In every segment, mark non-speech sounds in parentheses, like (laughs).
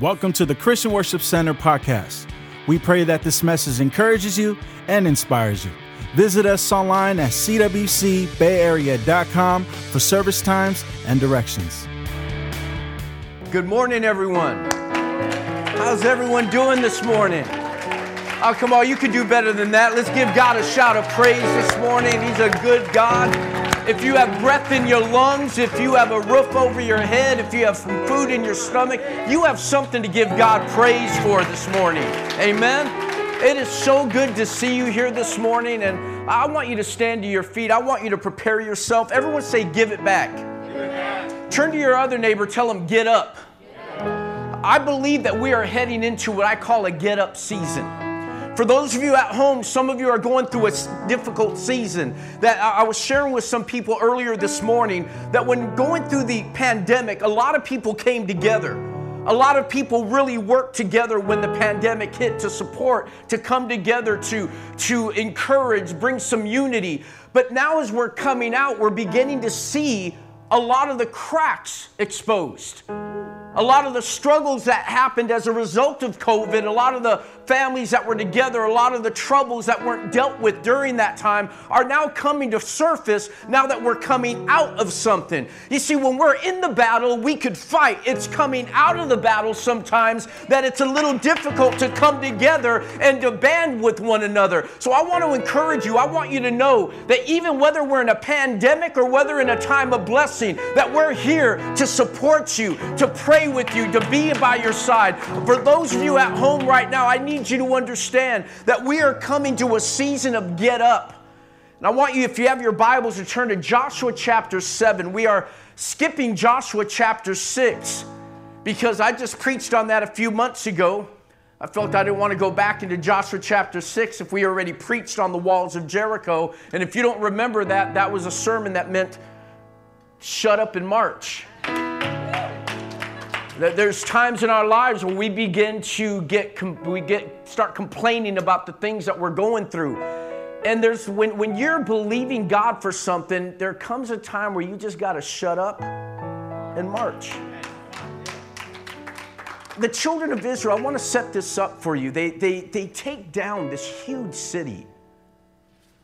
Welcome to the Christian Worship Center podcast. We pray that this message encourages you and inspires you. Visit us online at cwcbayarea.com for service times and directions. Good morning, everyone. How's everyone doing this morning? Oh, come on, you can do better than that. Let's give God a shout of praise this morning. He's a good God. If you have breath in your lungs, if you have a roof over your head, if you have some food in your stomach, you have something to give God praise for this morning. Amen. It is so good to see you here this morning, and I want you to stand to your feet. I want you to prepare yourself. Everyone say, Give it back. Give it back. Turn to your other neighbor, tell them, Get up. I believe that we are heading into what I call a get up season. For those of you at home, some of you are going through a difficult season. That I was sharing with some people earlier this morning that when going through the pandemic, a lot of people came together. A lot of people really worked together when the pandemic hit to support, to come together, to, to encourage, bring some unity. But now, as we're coming out, we're beginning to see a lot of the cracks exposed a lot of the struggles that happened as a result of COVID, a lot of the families that were together, a lot of the troubles that weren't dealt with during that time are now coming to surface now that we're coming out of something. You see, when we're in the battle, we could fight. It's coming out of the battle sometimes that it's a little difficult to come together and to band with one another. So I want to encourage you, I want you to know that even whether we're in a pandemic or whether in a time of blessing, that we're here to support you, to pray with you, to be by your side. For those of you at home right now, I need you to understand that we are coming to a season of get up. And I want you, if you have your Bibles, to turn to Joshua chapter 7. We are skipping Joshua chapter 6 because I just preached on that a few months ago. I felt I didn't want to go back into Joshua chapter 6 if we already preached on the walls of Jericho. And if you don't remember that, that was a sermon that meant shut up and march. There's times in our lives when we begin to get, we get, start complaining about the things that we're going through. And there's, when, when you're believing God for something, there comes a time where you just got to shut up and march. The children of Israel, I want to set this up for you. They, they, they take down this huge city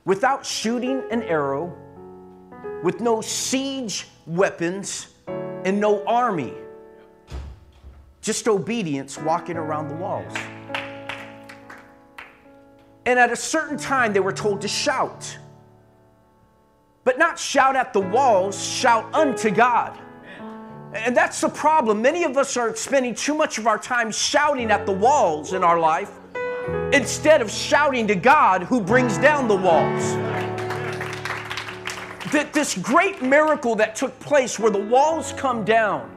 without shooting an arrow, with no siege weapons, and no army just obedience walking around the walls. And at a certain time, they were told to shout. But not shout at the walls, shout unto God. And that's the problem. Many of us are spending too much of our time shouting at the walls in our life instead of shouting to God who brings down the walls. That this great miracle that took place where the walls come down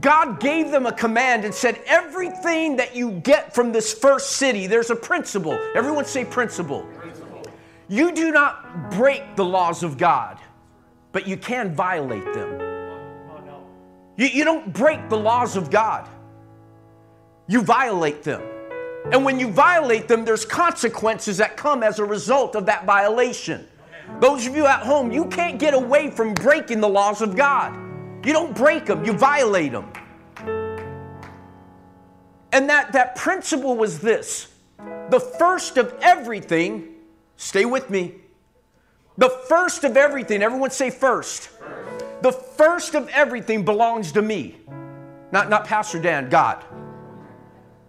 God gave them a command and said, Everything that you get from this first city, there's a principle. Everyone say principle. principle. You do not break the laws of God, but you can violate them. You, you don't break the laws of God, you violate them. And when you violate them, there's consequences that come as a result of that violation. Those of you at home, you can't get away from breaking the laws of God. You don't break them, you violate them. And that, that principle was this the first of everything, stay with me. The first of everything, everyone say first. first. The first of everything belongs to me. Not, not Pastor Dan, God.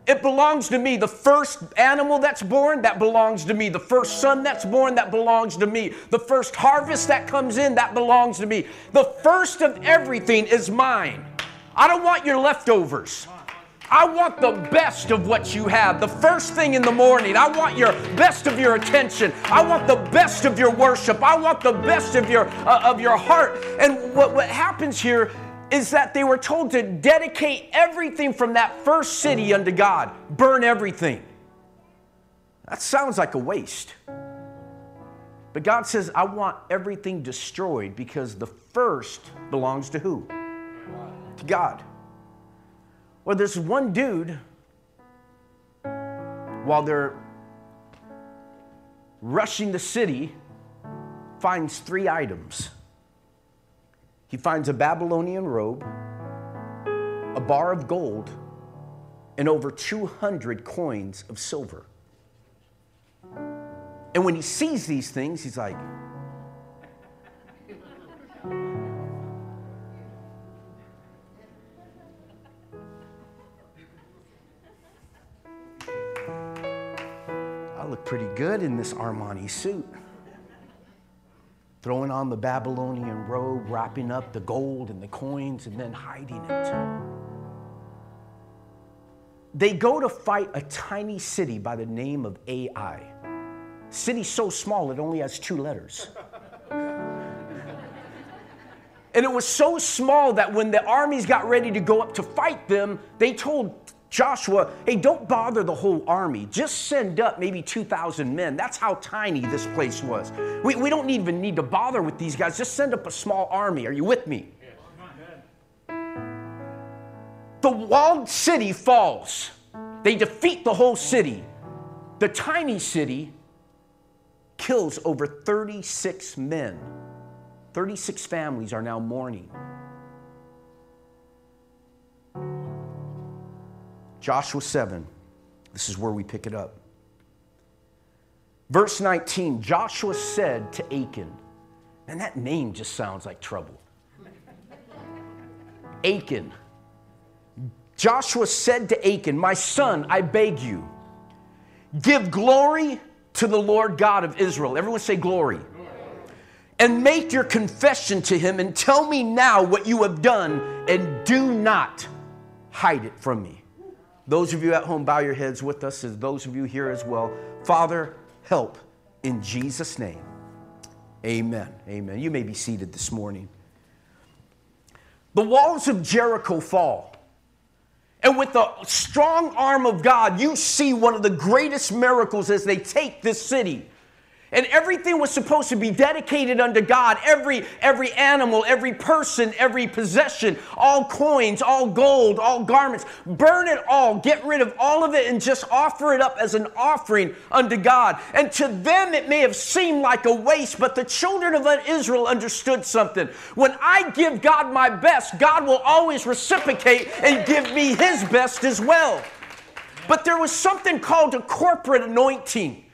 It belongs to me. The first animal that's born, that belongs to me. The first son that's born, that belongs to me. The first harvest that comes in, that belongs to me. The first of everything is mine. I don't want your leftovers. I want the best of what you have. The first thing in the morning, I want your best of your attention. I want the best of your worship. I want the best of your uh, of your heart. And what, what happens here is that they were told to dedicate everything from that first city unto God, burn everything. That sounds like a waste. But God says, I want everything destroyed because the first belongs to who? To God. Well, there's one dude, while they're rushing the city, finds three items. He finds a Babylonian robe, a bar of gold, and over 200 coins of silver. And when he sees these things, he's like, I look pretty good in this Armani suit. Throwing on the Babylonian robe, wrapping up the gold and the coins, and then hiding it. They go to fight a tiny city by the name of Ai. City so small it only has two letters. And it was so small that when the armies got ready to go up to fight them, they told Joshua, hey, don't bother the whole army. Just send up maybe 2,000 men. That's how tiny this place was. We, we don't even need to bother with these guys. Just send up a small army. Are you with me? The walled city falls. They defeat the whole city. The tiny city kills over 36 men. 36 families are now mourning. Joshua 7, this is where we pick it up. Verse 19 Joshua said to Achan, and that name just sounds like trouble. (laughs) Achan. Joshua said to Achan, My son, I beg you, give glory to the Lord God of Israel. Everyone say glory. And make your confession to him and tell me now what you have done and do not hide it from me. Those of you at home, bow your heads with us, as those of you here as well. Father, help in Jesus' name. Amen. Amen. You may be seated this morning. The walls of Jericho fall. And with the strong arm of God, you see one of the greatest miracles as they take this city and everything was supposed to be dedicated unto God. Every, every animal, every person, every possession, all coins, all gold, all garments. Burn it all. Get rid of all of it and just offer it up as an offering unto God. And to them it may have seemed like a waste, but the children of Israel understood something. When I give God my best, God will always reciprocate and give me his best as well. But there was something called a corporate anointing.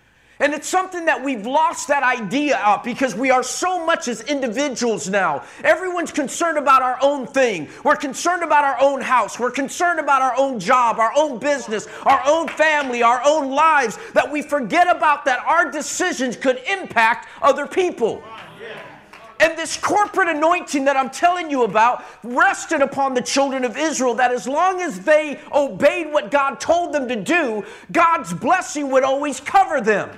And it's something that we've lost that idea of because we are so much as individuals now. Everyone's concerned about our own thing. We're concerned about our own house. We're concerned about our own job, our own business, our own family, our own lives, that we forget about that our decisions could impact other people. And this corporate anointing that I'm telling you about rested upon the children of Israel that as long as they obeyed what God told them to do, God's blessing would always cover them.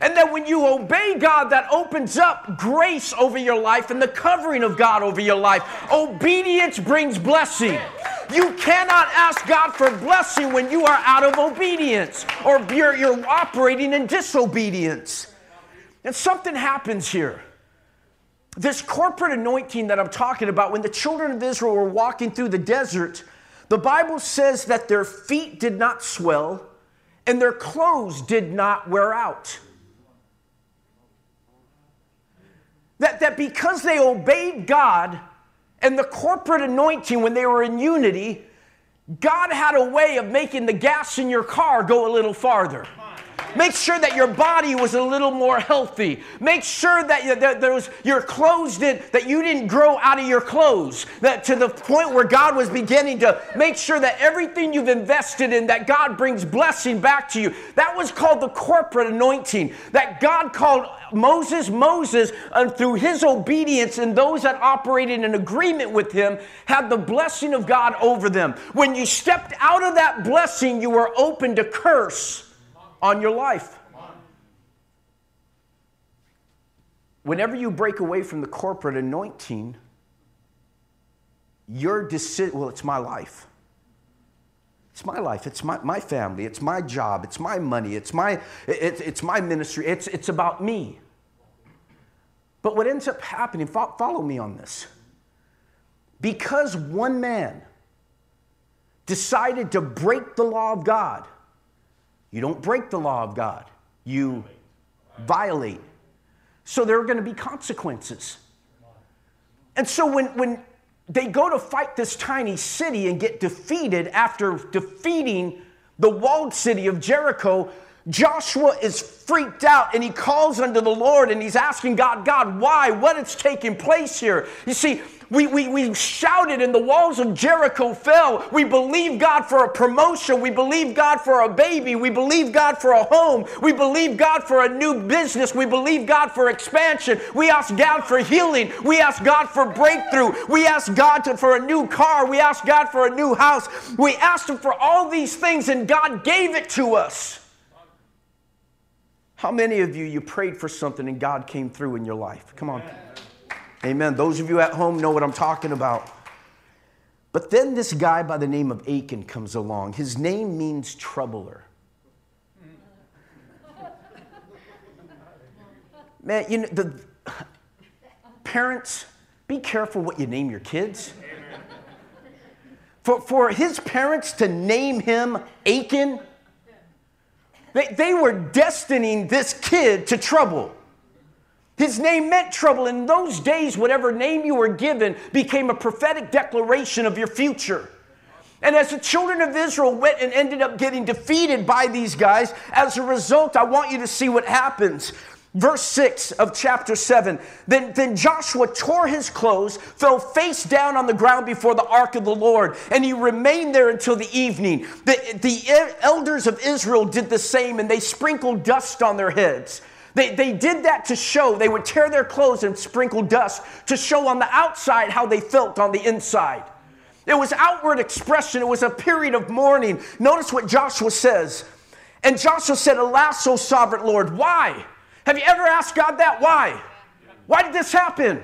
And that when you obey God, that opens up grace over your life and the covering of God over your life. Obedience brings blessing. You cannot ask God for blessing when you are out of obedience or you're, you're operating in disobedience. And something happens here. This corporate anointing that I'm talking about, when the children of Israel were walking through the desert, the Bible says that their feet did not swell and their clothes did not wear out. That, that because they obeyed God and the corporate anointing when they were in unity, God had a way of making the gas in your car go a little farther. Make sure that your body was a little more healthy. Make sure that, that was, your clothes did, that you didn't grow out of your clothes. That to the point where God was beginning to make sure that everything you've invested in, that God brings blessing back to you. That was called the corporate anointing. That God called Moses, Moses, and through his obedience and those that operated in agreement with him, had the blessing of God over them. When you stepped out of that blessing, you were open to curse on your life. Whenever you break away from the corporate anointing, your decision, well, it's my life. It's my life. It's my, my family. It's my job. It's my money. It's my, it, it's my ministry. It's, it's about me. But what ends up happening, follow me on this. Because one man decided to break the law of God, you don't break the law of God, you violate. So there are going to be consequences. And so when, when they go to fight this tiny city and get defeated after defeating the walled city of Jericho. Joshua is freaked out and he calls unto the Lord and he's asking God, God, why? What is taking place here? You see, we, we, we shouted and the walls of Jericho fell. We believe God for a promotion. We believe God for a baby. We believe God for a home. We believe God for a new business. We believe God for expansion. We ask God for healing. We ask God for breakthrough. We ask God to, for a new car. We ask God for a new house. We asked Him for all these things and God gave it to us. How many of you, you prayed for something and God came through in your life? Come on. Amen. Those of you at home know what I'm talking about. But then this guy by the name of Achan comes along. His name means troubler. Man, you know, the parents, be careful what you name your kids. For, for his parents to name him Achan, they, they were destining this kid to trouble. His name meant trouble. In those days, whatever name you were given became a prophetic declaration of your future. And as the children of Israel went and ended up getting defeated by these guys, as a result, I want you to see what happens. Verse 6 of chapter 7 then, then Joshua tore his clothes, fell face down on the ground before the ark of the Lord, and he remained there until the evening. The, the elders of Israel did the same, and they sprinkled dust on their heads. They, they did that to show, they would tear their clothes and sprinkle dust to show on the outside how they felt on the inside. It was outward expression, it was a period of mourning. Notice what Joshua says. And Joshua said, Alas, O sovereign Lord, why? Have you ever asked God that? Why? Why did this happen?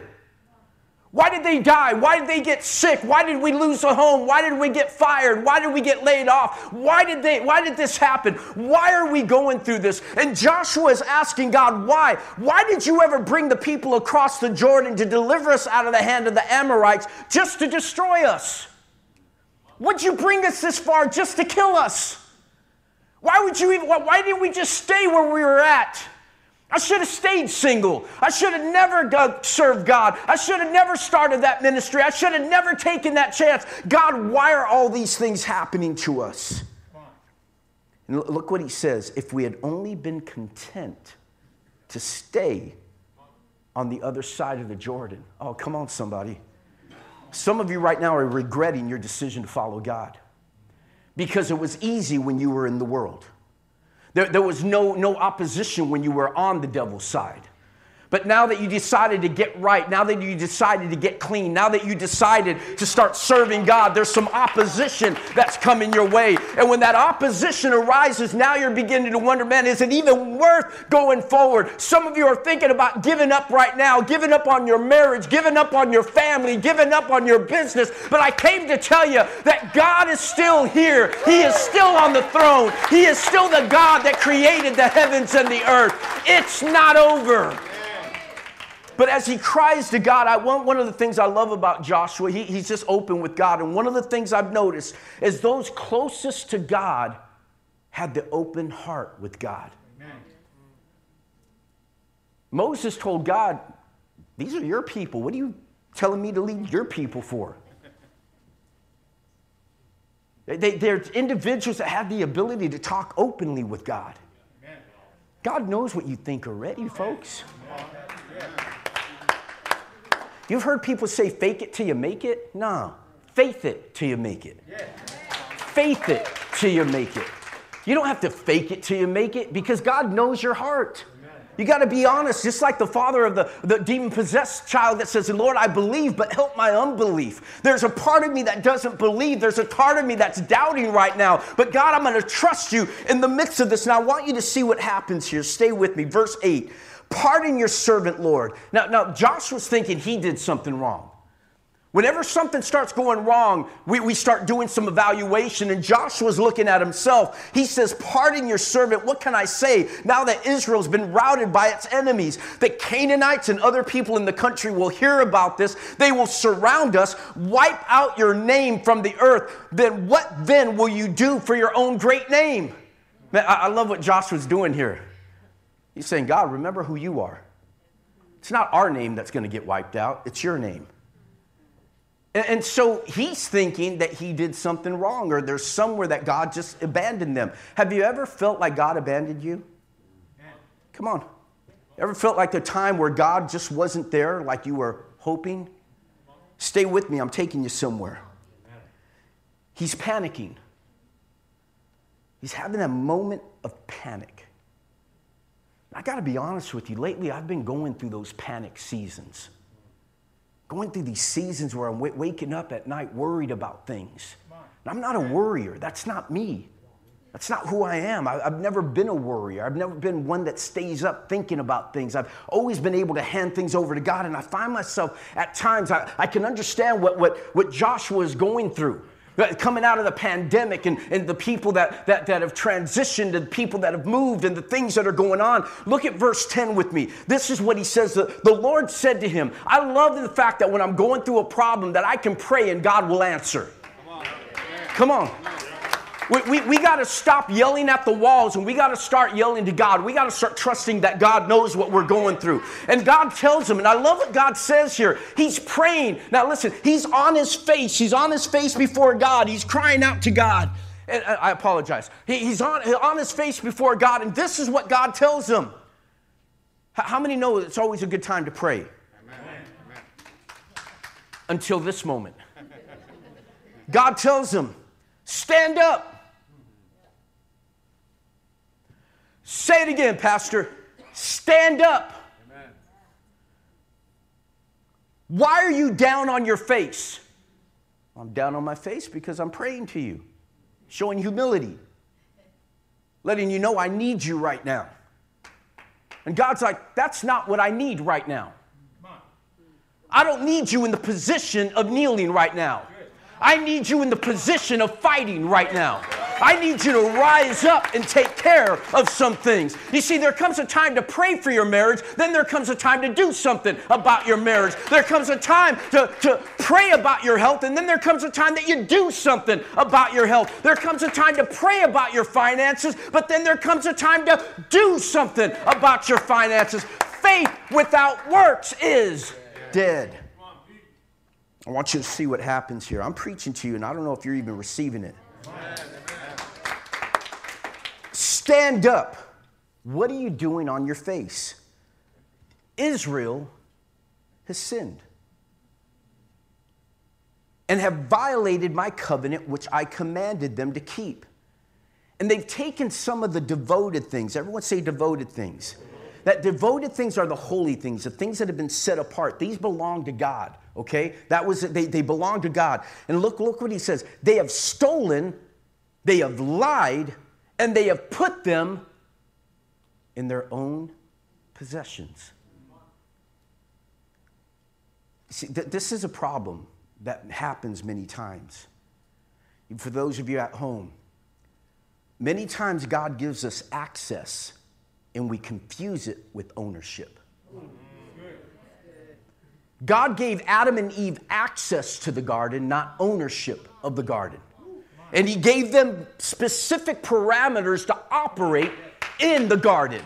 Why did they die? Why did they get sick? Why did we lose a home? Why did we get fired? Why did we get laid off? Why did they why did this happen? Why are we going through this? And Joshua is asking God, why? Why did you ever bring the people across the Jordan to deliver us out of the hand of the Amorites just to destroy us? Would you bring us this far just to kill us? Why would you even why didn't we just stay where we were at? I should have stayed single. I should have never served God. I should have never started that ministry. I should have never taken that chance. God, why are all these things happening to us? And look what he says if we had only been content to stay on the other side of the Jordan. Oh, come on, somebody. Some of you right now are regretting your decision to follow God because it was easy when you were in the world. There, there was no, no opposition when you were on the devil's side. But now that you decided to get right, now that you decided to get clean, now that you decided to start serving God, there's some opposition that's coming your way. And when that opposition arises, now you're beginning to wonder, man, is it even worth going forward? Some of you are thinking about giving up right now, giving up on your marriage, giving up on your family, giving up on your business. But I came to tell you that God is still here. He is still on the throne. He is still the God that created the heavens and the earth. It's not over. But as he cries to God, I want one of the things I love about Joshua, he, he's just open with God. And one of the things I've noticed is those closest to God had the open heart with God. Amen. Moses told God, These are your people. What are you telling me to lead your people for? They, they're individuals that have the ability to talk openly with God. God knows what you think already, folks. You've heard people say, fake it till you make it? No. Faith it till you make it. Faith it till you make it. You don't have to fake it till you make it because God knows your heart. You got to be honest, just like the father of the, the demon possessed child that says, Lord, I believe, but help my unbelief. There's a part of me that doesn't believe. There's a part of me that's doubting right now. But God, I'm going to trust you in the midst of this. And I want you to see what happens here. Stay with me. Verse 8. Pardon your servant, Lord. Now, now Joshua's thinking he did something wrong. Whenever something starts going wrong, we, we start doing some evaluation, and Joshua's looking at himself. He says, Pardon your servant. What can I say now that Israel's been routed by its enemies? The Canaanites and other people in the country will hear about this. They will surround us, wipe out your name from the earth. Then what then will you do for your own great name? Man, I, I love what Joshua's doing here. He's saying, God, remember who you are. It's not our name that's going to get wiped out, it's your name. And, so he's thinking that he did something wrong or there's somewhere that God just abandoned them. Have you ever felt like God abandoned you? Come on. Ever felt like the time where God just wasn't there like you were hoping? Stay with me, I'm taking you somewhere. He's panicking. He's having a moment of panic. I got to be honest with you, lately I've been going through those panic seasons. Going through these seasons where I'm w- waking up at night worried about things. I'm not a worrier, that's not me. That's not who I am. I, have never been a worrier. I've never been one that stays up thinking about things. I've always been able to hand things over to God, and I find myself at times, I, I can understand what, what, what Joshua is going through. Coming out of the pandemic and, and the people that, that, that have transitioned and people that have moved and the things that are going on. Look at verse 10 with me. This is what he says. The, the Lord said to him, I love the fact that when I'm going through a problem that I can pray and God will answer. Come on. Come on. We, we, we got to stop yelling at the walls and we got to start yelling to God. We got to start trusting that God knows what we're going through. And God tells him, and I love what God says here. He's praying. Now, listen, he's on his face. He's on his face before God. He's crying out to God. And uh, I apologize. He, he's on, on his face before God, and this is what God tells him. How many know it's always a good time to pray? Amen. Until this moment. God tells him, Stand up. Say it again, Pastor. Stand up. Amen. Why are you down on your face? I'm down on my face because I'm praying to you, showing humility, letting you know I need you right now. And God's like, that's not what I need right now. I don't need you in the position of kneeling right now. I need you in the position of fighting right now. I need you to rise up and take care of some things. You see, there comes a time to pray for your marriage, then there comes a time to do something about your marriage. There comes a time to, to pray about your health, and then there comes a time that you do something about your health. There comes a time to pray about your finances, but then there comes a time to do something about your finances. Faith without works is dead. I want you to see what happens here. I'm preaching to you, and I don't know if you're even receiving it. Stand up. What are you doing on your face? Israel has sinned and have violated my covenant which I commanded them to keep. And they've taken some of the devoted things. Everyone say devoted things. That devoted things are the holy things, the things that have been set apart. These belong to God, okay? That was they, they belong to God. And look, look what he says. They have stolen, they have lied, and they have put them in their own possessions. See, th- this is a problem that happens many times. For those of you at home, many times God gives us access and we confuse it with ownership. God gave Adam and Eve access to the garden, not ownership of the garden and he gave them specific parameters to operate in the garden.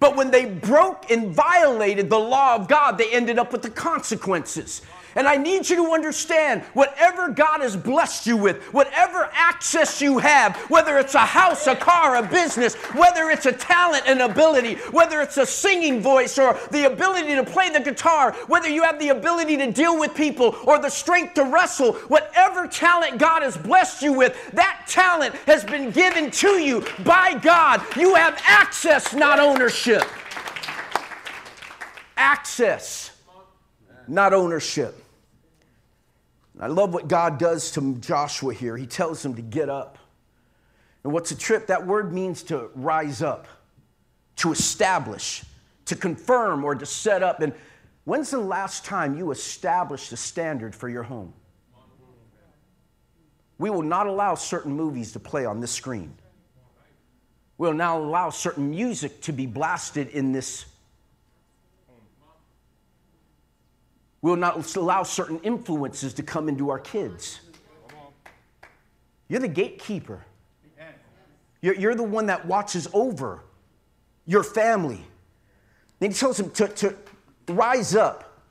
But when they broke and violated the law of God, they ended up with the consequences. And I need you to understand whatever God has blessed you with, whatever access you have, whether it's a house, a car, a business, whether it's a talent and ability, whether it's a singing voice or the ability to play the guitar, whether you have the ability to deal with people or the strength to wrestle, whatever talent God has blessed you with, that talent has been given to you by God. You have access, not ownership. Access not ownership. I love what God does to Joshua here. He tells him to get up. And what's a trip? That word means to rise up, to establish, to confirm, or to set up. And when's the last time you established a standard for your home? We will not allow certain movies to play on this screen. We'll now allow certain music to be blasted in this We'll not allow certain influences to come into our kids. You're the gatekeeper. You're, you're the one that watches over your family. Then he tells him to, to rise up,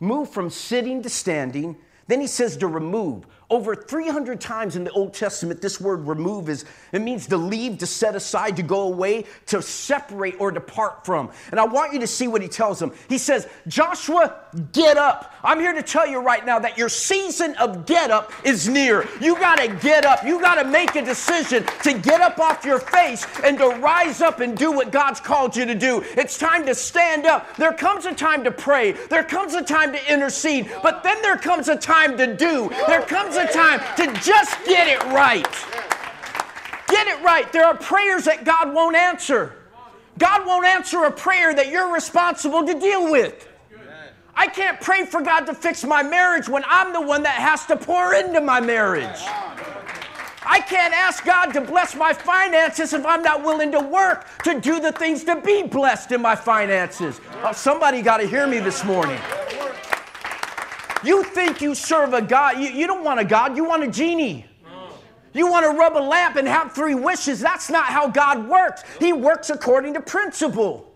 move from sitting to standing. Then he says to remove. Over 300 times in the Old Testament, this word remove is, it means to leave, to set aside, to go away, to separate or depart from. And I want you to see what he tells them. He says, Joshua, get up. I'm here to tell you right now that your season of get up is near. You got to get up. You got to make a decision to get up off your face and to rise up and do what God's called you to do. It's time to stand up. There comes a time to pray, there comes a time to intercede, but then there comes a time to do. There comes a time to just get it right. Get it right. There are prayers that God won't answer. God won't answer a prayer that you're responsible to deal with. I can't pray for God to fix my marriage when I'm the one that has to pour into my marriage. I can't ask God to bless my finances if I'm not willing to work to do the things to be blessed in my finances. Oh, somebody got to hear me this morning. You think you serve a God, you, you don't want a God, you want a genie. You want to rub a lamp and have three wishes. That's not how God works. He works according to principle.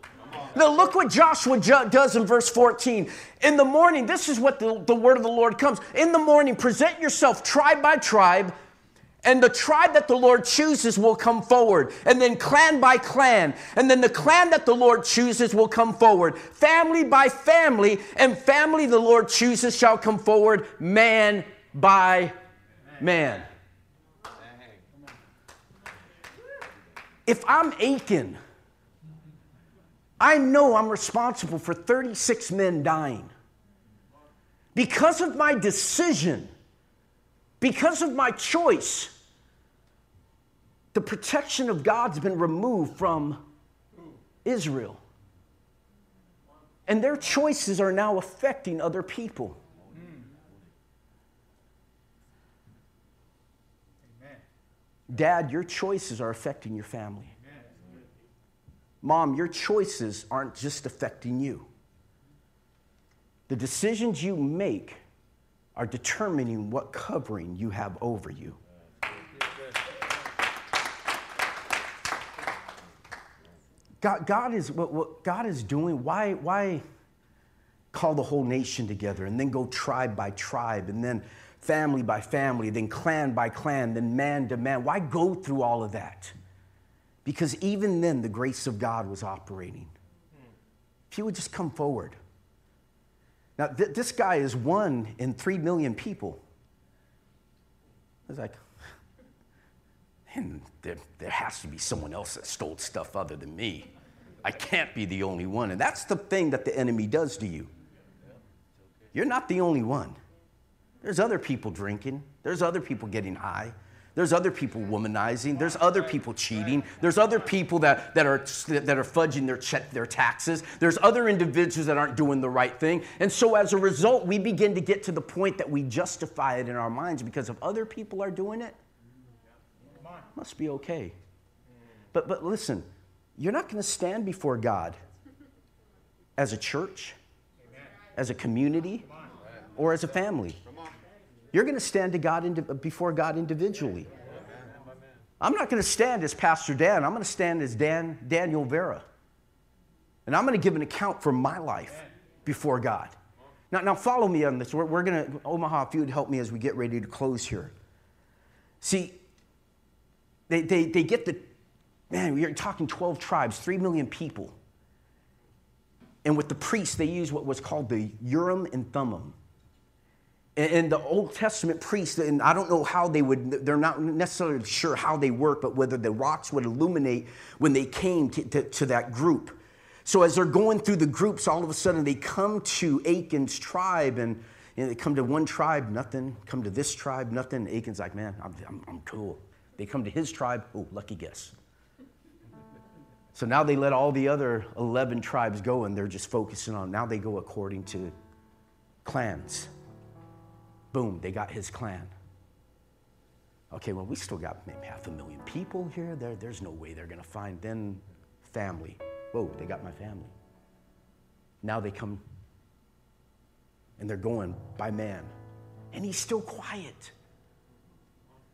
Now, look what Joshua does in verse 14. In the morning, this is what the, the word of the Lord comes. In the morning, present yourself tribe by tribe and the tribe that the Lord chooses will come forward. And then clan by clan. And then the clan that the Lord chooses will come forward. Family by family. And family the Lord chooses shall come forward. Man by man. If I'm Achan, I know I'm responsible for 36 men dying. Because of my decision because of my choice, the protection of God's been removed from Israel. And their choices are now affecting other people. Dad, your choices are affecting your family. Mom, your choices aren't just affecting you. The decisions you make are determining what covering you have over you. God, God is what, what God is doing. Why, why call the whole nation together and then go tribe by tribe and then family by family, then clan by clan, then man to man? Why go through all of that? Because even then, the grace of God was operating. If you would just come forward. Now, th- this guy is one in three million people. I was like, man, there, there has to be someone else that stole stuff other than me. I can't be the only one. And that's the thing that the enemy does to you. You're not the only one. There's other people drinking, there's other people getting high, there's other people womanizing. There's other people cheating. There's other people that, that, are, that are fudging their, their taxes. There's other individuals that aren't doing the right thing. And so as a result, we begin to get to the point that we justify it in our minds because if other people are doing it must be okay. But, but listen, you're not going to stand before God as a church, as a community, or as a family. You're going to stand to God before God individually. I'm not going to stand as Pastor Dan. I'm going to stand as Dan Daniel Vera. And I'm going to give an account for my life before God. Now, now follow me on this. We're, we're going to, Omaha, if you would help me as we get ready to close here. See, they, they, they get the, man, we're talking 12 tribes, 3 million people. And with the priests, they use what was called the Urim and Thummim. And the Old Testament priests, and I don't know how they would, they're not necessarily sure how they work, but whether the rocks would illuminate when they came to, to, to, that group. So as they're going through the groups, all of a sudden they come to Achan's tribe, and know, they come to one tribe, nothing. Come to this tribe, nothing. Achan's like, man, I'm, I'm, I'm cool. They come to his tribe, oh, lucky guess. So now they let all the other 11 tribes go, and they're just focusing on, now they go according to clans. Boom, they got his clan. Okay, well, we still got maybe half a million people here. There, there's no way they're going to find then family. Whoa, they got my family. Now they come and they're going by man. And he's still quiet.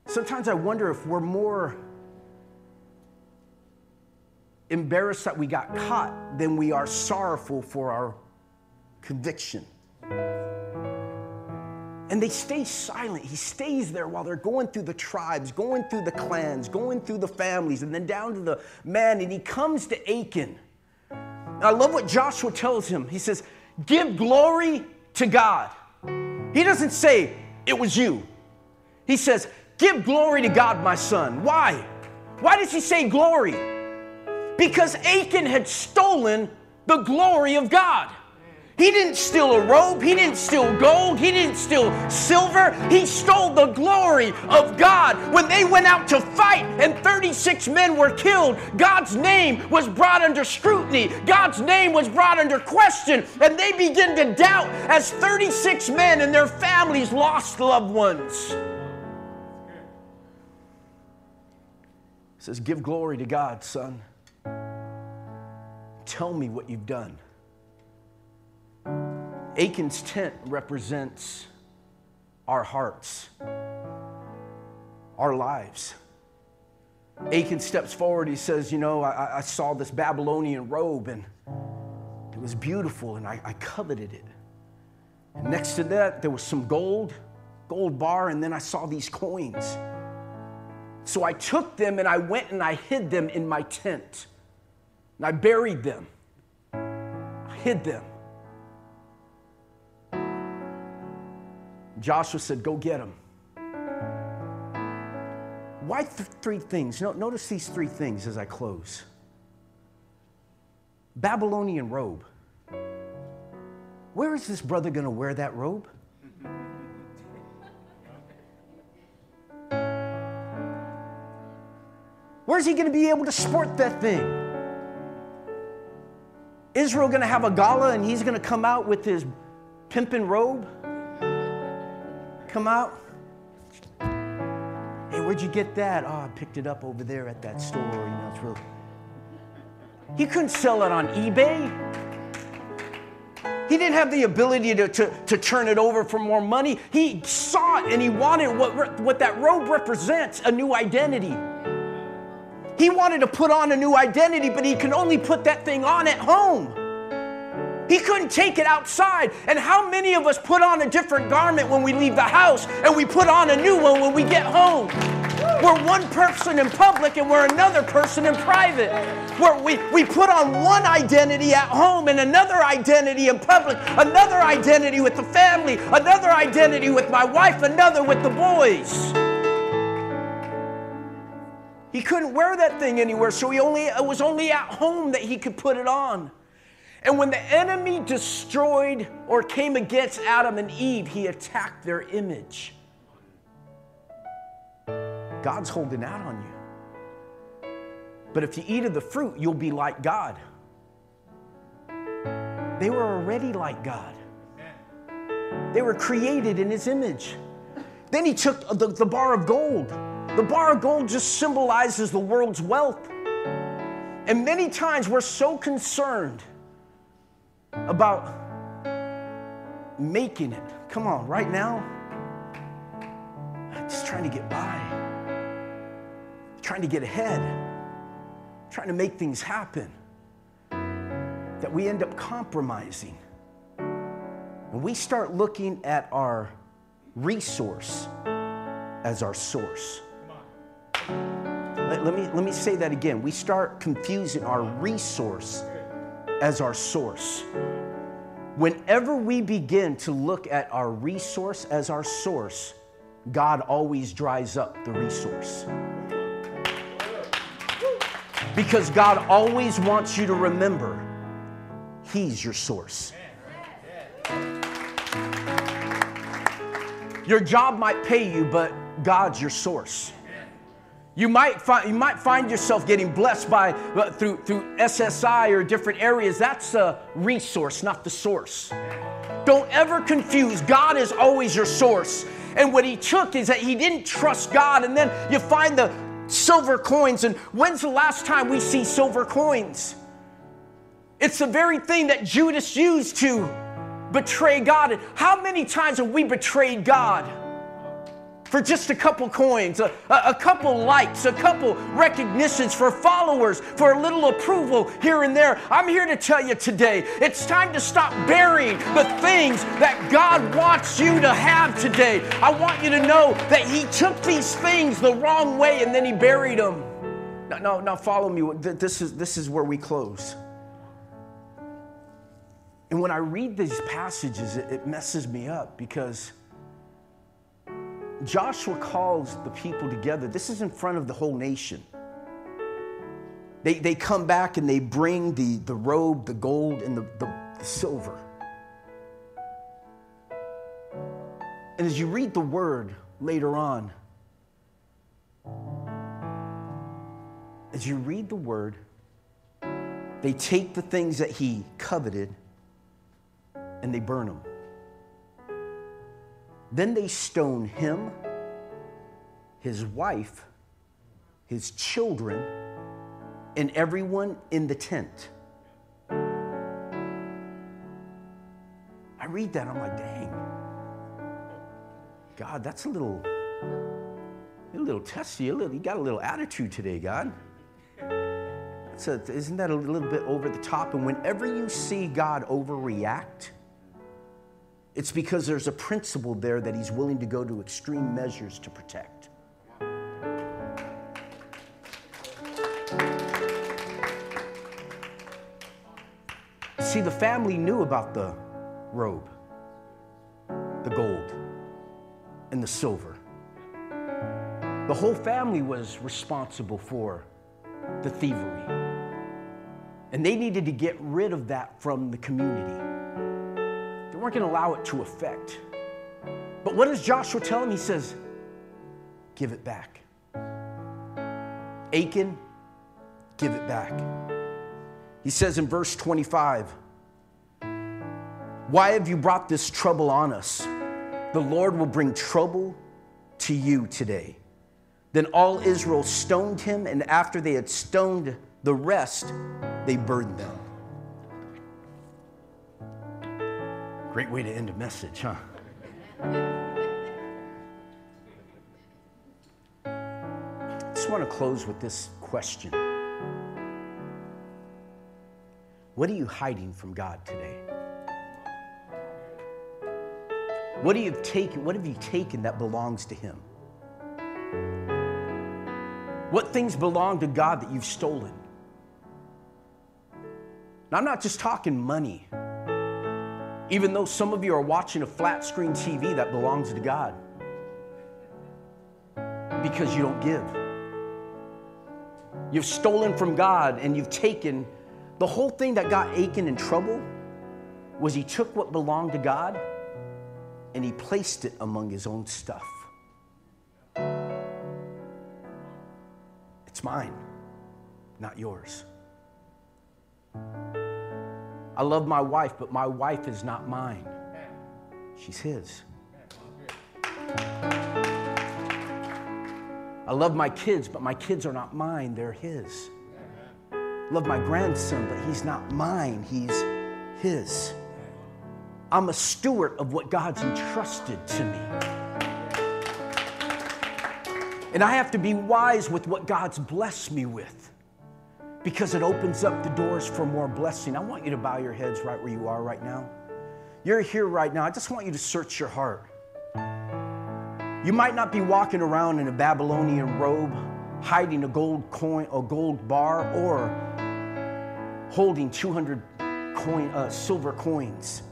Sometimes I wonder if we're more embarrassed that we got caught than we are sorrowful for our conviction. And they stay silent. He stays there while they're going through the tribes, going through the clans, going through the families, and then down to the man. And he comes to Achan. I love what Joshua tells him. He says, Give glory to God. He doesn't say, It was you. He says, Give glory to God, my son. Why? Why does he say glory? Because Achan had stolen the glory of God. He didn't steal a robe. He didn't steal gold. He didn't steal silver. He stole the glory of God. When they went out to fight and 36 men were killed, God's name was brought under scrutiny. God's name was brought under question. And they began to doubt as 36 men and their families lost loved ones. Says, Give glory to God, son. Tell me what you've done. Achan's tent represents our hearts, our lives. Achan steps forward. He says, You know, I, I saw this Babylonian robe and it was beautiful and I, I coveted it. And next to that, there was some gold, gold bar, and then I saw these coins. So I took them and I went and I hid them in my tent. And I buried them, I hid them. Joshua said, Go get them. Why th- three things? notice these three things as I close Babylonian robe. Where is this brother going to wear that robe? Where's he going to be able to sport that thing? Israel going to have a gala and he's going to come out with his pimpin' robe? come out? Hey, where'd you get that? Oh, I picked it up over there at that store. You know, it's real. He couldn't sell it on eBay. He didn't have the ability to, to, to turn it over for more money. He saw it and he wanted what, what that robe represents a new identity. He wanted to put on a new identity, but he could only put that thing on at home. He couldn't take it outside. And how many of us put on a different garment when we leave the house and we put on a new one when we get home? We're one person in public and we're another person in private. Where we, we put on one identity at home and another identity in public, another identity with the family, another identity with my wife, another with the boys. He couldn't wear that thing anywhere, so he only it was only at home that he could put it on. And when the enemy destroyed or came against Adam and Eve, he attacked their image. God's holding out on you. But if you eat of the fruit, you'll be like God. They were already like God, they were created in his image. Then he took the, the bar of gold. The bar of gold just symbolizes the world's wealth. And many times we're so concerned about making it. Come on, right now, just trying to get by, trying to get ahead, trying to make things happen, that we end up compromising. And we start looking at our resource as our source. Let, let, me, let me say that again. We start confusing our resource as our source. Whenever we begin to look at our resource as our source, God always dries up the resource. Because God always wants you to remember He's your source. Your job might pay you, but God's your source. You might, find, you might find yourself getting blessed by uh, through, through SSI or different areas. That's a resource, not the source. Don't ever confuse. God is always your source. And what he took is that he didn't trust God. And then you find the silver coins. And when's the last time we see silver coins? It's the very thing that Judas used to betray God. And how many times have we betrayed God? For just a couple coins, a, a, couple likes, a couple recognitions, for followers, for a little approval here and there. I'm here to tell you today it's time to stop burying the things that God wants you to have today. I want you to know that He took these things the wrong way and then He buried them. Now, now, now follow me. This is, this is where we close. And when I read these passages, it, it messes me up because Joshua calls the people together. This is in front of the whole nation. They, they come back and they bring the, the robe, the gold, and the, the, the silver. And as you read the word later on, as you read the word, they take the things that he coveted and they burn them. Then they stone him, his wife, his children, and everyone in the tent. I read that, I'm like, dang. God, that's a little, a little testy. A little, you got a little attitude today, God. A, isn't that a little bit over the top? And whenever you see God overreact, it's because there's a principle there that he's willing to go to extreme measures to protect. See, the family knew about the robe, the gold, and the silver. The whole family was responsible for the thievery. And they needed to get rid of that from the community. Weren't going to allow it to affect. But what does Joshua tell him? He says, Give it back. Achan, give it back. He says in verse 25, Why have you brought this trouble on us? The Lord will bring trouble to you today. Then all Israel stoned him, and after they had stoned the rest, they burned them. Great way to end a message, huh? I just want to close with this question What are you hiding from God today? What, do you taken, what have you taken that belongs to Him? What things belong to God that you've stolen? Now, I'm not just talking money. Even though some of you are watching a flat screen TV that belongs to God because you don't give. You've stolen from God and you've taken the whole thing that got Achan in trouble was he took what belonged to God and he placed it among his own stuff. It's mine, not yours. I love my wife, but my wife is not mine. She's his. I love my kids, but my kids are not mine, they're his. Love my grandson, but he's not mine, he's his. I'm a steward of what God's entrusted to me. And I have to be wise with what God's blessed me with because it opens up the doors for more blessing. I want you to bow your heads right where you are right now. You're here right now. I just want you to search your heart. You might not be walking around in a Babylonian robe, hiding a gold coin, a gold bar, or holding 200 coin, uh, silver coins,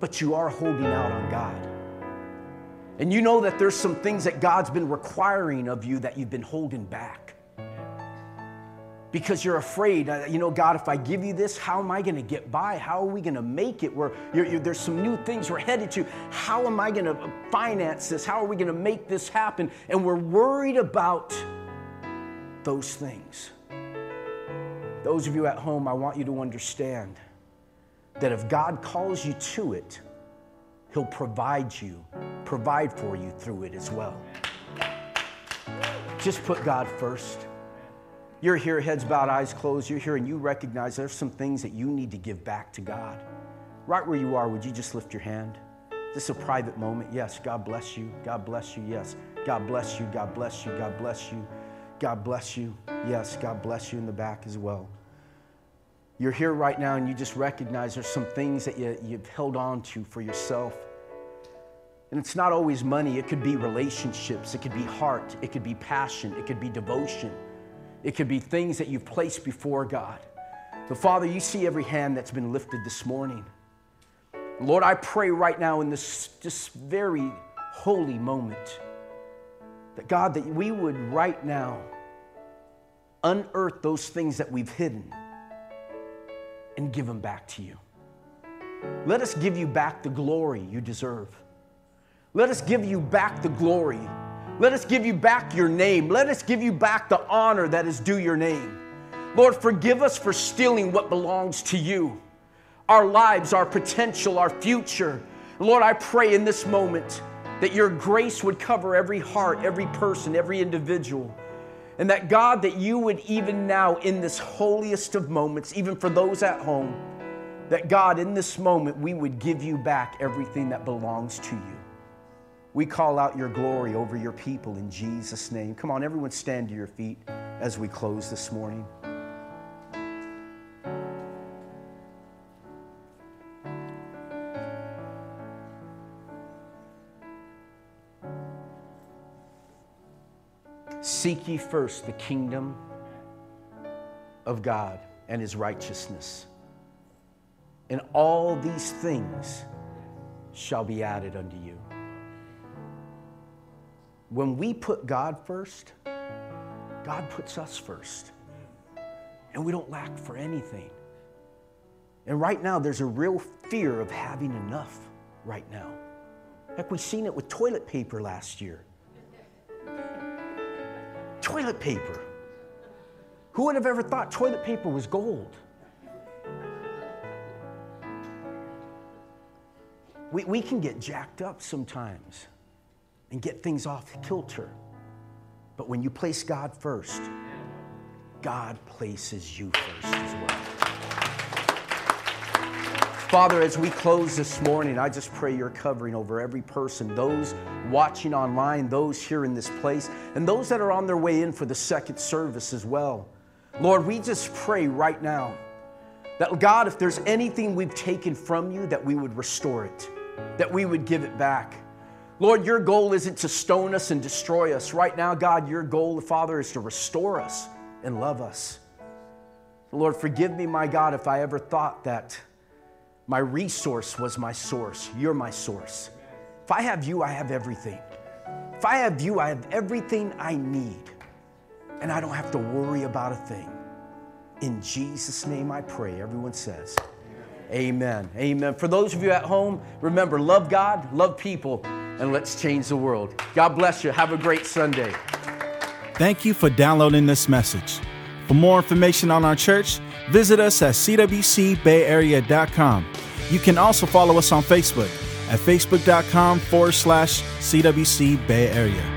but you are holding out on God. And you know that there's some things that God's been requiring of you that you've been holding back because you're afraid. Uh, you know, God, if I give you this, how am I going to get by? How are we going to make it? Where there's some new things we're headed to. How am I going to finance this? How are we going to make this happen? And we're worried about those things. Those of you at home, I want you to understand that if God calls you to it, He'll provide you, provide for you through it as well. Just put God first. You're here, heads bowed, eyes closed. You're here and you recognize there's some things that you need to give back to God. Right where you are, would you just lift your hand? This is a private moment. Yes, God bless you. God bless you. Yes, God bless you. God bless you. God bless you. God bless you. Yes, God bless you in the back as well. You're here right now and you just recognize there's some things that you, you've held on to for yourself. And it's not always money, it could be relationships, it could be heart, it could be passion, it could be devotion, it could be things that you've placed before God. The Father, you see every hand that's been lifted this morning. Lord, I pray right now in this, this very holy moment that God, that we would right now unearth those things that we've hidden and give them back to you. Let us give you back the glory you deserve. Let us give you back the glory. Let us give you back your name. Let us give you back the honor that is due your name. Lord, forgive us for stealing what belongs to you our lives, our potential, our future. Lord, I pray in this moment that your grace would cover every heart, every person, every individual. And that God, that you would even now, in this holiest of moments, even for those at home, that God, in this moment, we would give you back everything that belongs to you. We call out your glory over your people in Jesus' name. Come on, everyone, stand to your feet as we close this morning. Seek ye first the kingdom of God and his righteousness. And all these things shall be added unto you. When we put God first, God puts us first. And we don't lack for anything. And right now, there's a real fear of having enough right now. Heck, we've seen it with toilet paper last year toilet paper. Who would have ever thought toilet paper was gold? We, we can get jacked up sometimes and get things off kilter. But when you place God first, God places you first as well. Father, as we close this morning, I just pray your covering over every person, those watching online, those here in this place, and those that are on their way in for the second service as well. Lord, we just pray right now that, God, if there's anything we've taken from you, that we would restore it, that we would give it back. Lord, your goal isn't to stone us and destroy us. Right now, God, your goal, Father, is to restore us and love us. Lord, forgive me, my God, if I ever thought that my resource was my source. You're my source. If I have you, I have everything. If I have you, I have everything I need. And I don't have to worry about a thing. In Jesus' name I pray. Everyone says, Amen. Amen. For those of you at home, remember love God, love people, and let's change the world. God bless you. Have a great Sunday. Thank you for downloading this message. For more information on our church, visit us at cwcbayarea.com. You can also follow us on Facebook at facebook.com forward slash CWC Bay Area.